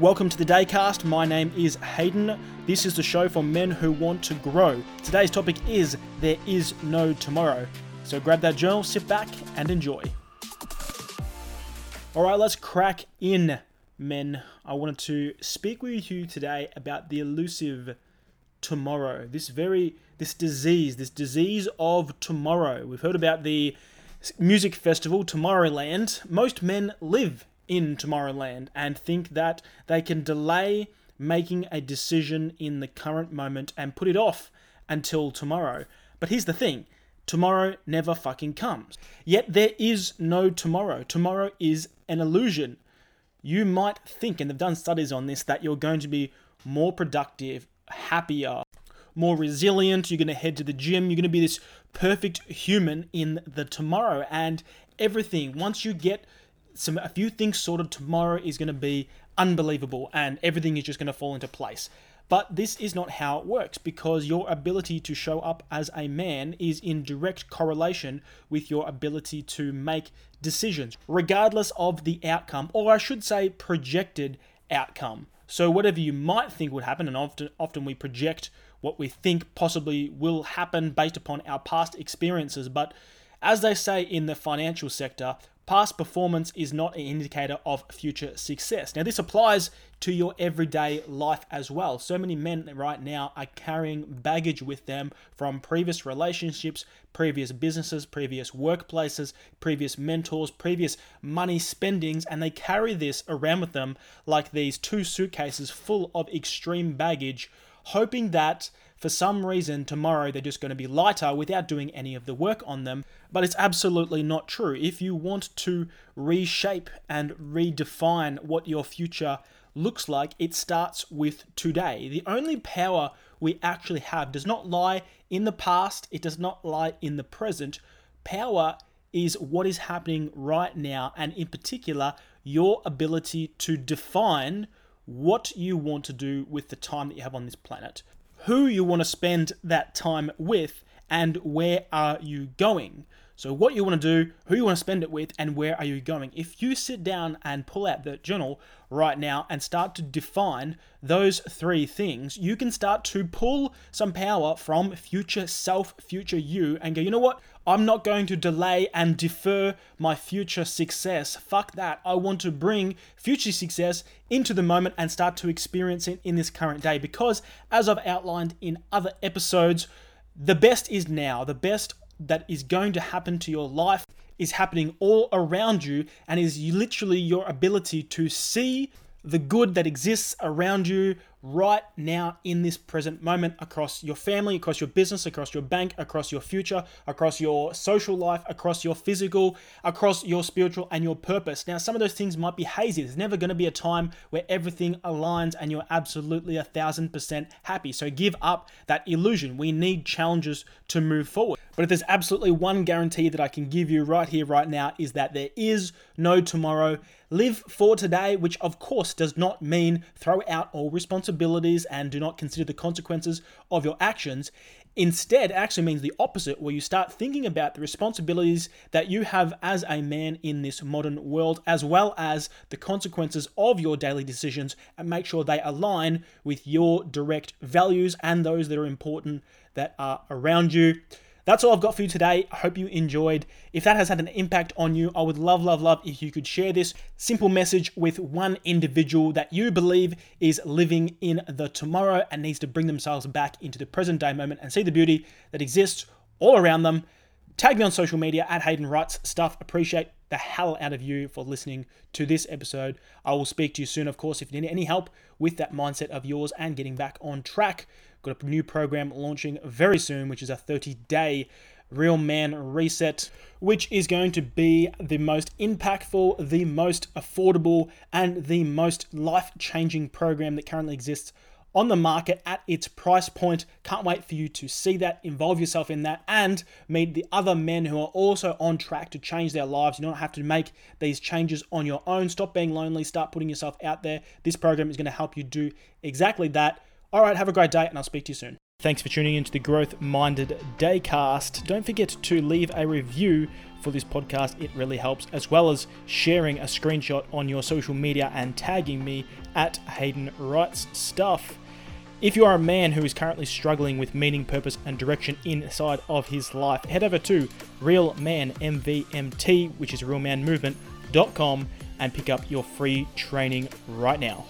Welcome to the Daycast. My name is Hayden. This is the show for men who want to grow. Today's topic is There is no tomorrow. So grab that journal, sit back, and enjoy. All right, let's crack in, men. I wanted to speak with you today about the elusive tomorrow. This very this disease, this disease of tomorrow. We've heard about the music festival Tomorrowland. Most men live in Tomorrowland and think that they can delay making a decision in the current moment and put it off until tomorrow. But here's the thing tomorrow never fucking comes. Yet there is no tomorrow. Tomorrow is an illusion. You might think, and they've done studies on this, that you're going to be more productive, happier, more resilient, you're going to head to the gym, you're going to be this perfect human in the tomorrow. And everything, once you get some a few things sorted, tomorrow is going to be unbelievable and everything is just going to fall into place. But this is not how it works because your ability to show up as a man is in direct correlation with your ability to make decisions, regardless of the outcome, or I should say, projected outcome. So, whatever you might think would happen, and often, often we project what we think possibly will happen based upon our past experiences. But as they say in the financial sector, past performance is not an indicator of future success. Now, this applies to your everyday life as well. So many men right now are carrying baggage with them from previous relationships, previous businesses, previous workplaces, previous mentors, previous money spendings, and they carry this around with them like these two suitcases full of extreme baggage hoping that for some reason tomorrow they're just going to be lighter without doing any of the work on them. But it's absolutely not true. If you want to reshape and redefine what your future looks like, it starts with today. The only power we actually have does not lie in the past, it does not lie in the present. Power is what is happening right now, and in particular, your ability to define what you want to do with the time that you have on this planet, who you want to spend that time with, and where are you going. So, what you want to do, who you want to spend it with, and where are you going. If you sit down and pull out the journal right now and start to define those three things, you can start to pull some power from future self, future you, and go, you know what? I'm not going to delay and defer my future success. Fuck that. I want to bring future success into the moment and start to experience it in this current day because, as I've outlined in other episodes, the best is now. The best that is going to happen to your life is happening all around you and is literally your ability to see the good that exists around you right now in this present moment across your family, across your business, across your bank, across your future, across your social life, across your physical, across your spiritual and your purpose. Now, some of those things might be hazy. There's never going to be a time where everything aligns and you're absolutely a thousand percent happy. So give up that illusion. We need challenges to move forward. But if there's absolutely one guarantee that I can give you right here, right now, is that there is no tomorrow. Live for today, which of course does not mean throw out all responsibilities and do not consider the consequences of your actions. Instead, actually means the opposite, where you start thinking about the responsibilities that you have as a man in this modern world, as well as the consequences of your daily decisions, and make sure they align with your direct values and those that are important that are around you. That's all I've got for you today. I hope you enjoyed. If that has had an impact on you, I would love, love, love if you could share this simple message with one individual that you believe is living in the tomorrow and needs to bring themselves back into the present day moment and see the beauty that exists all around them. Tag me on social media at Hayden Writes Stuff. Appreciate the hell out of you for listening to this episode. I will speak to you soon, of course, if you need any help with that mindset of yours and getting back on track. Got a new program launching very soon, which is a 30 day Real Man Reset, which is going to be the most impactful, the most affordable, and the most life changing program that currently exists on the market at its price point. Can't wait for you to see that, involve yourself in that, and meet the other men who are also on track to change their lives. You don't have to make these changes on your own. Stop being lonely, start putting yourself out there. This program is going to help you do exactly that. All right, have a great day, and I'll speak to you soon. Thanks for tuning into the Growth Minded Daycast. Don't forget to leave a review for this podcast, it really helps, as well as sharing a screenshot on your social media and tagging me at Hayden Writes Stuff. If you are a man who is currently struggling with meaning, purpose, and direction inside of his life, head over to Real Man MVMT, which is realmanmovement.com, and pick up your free training right now.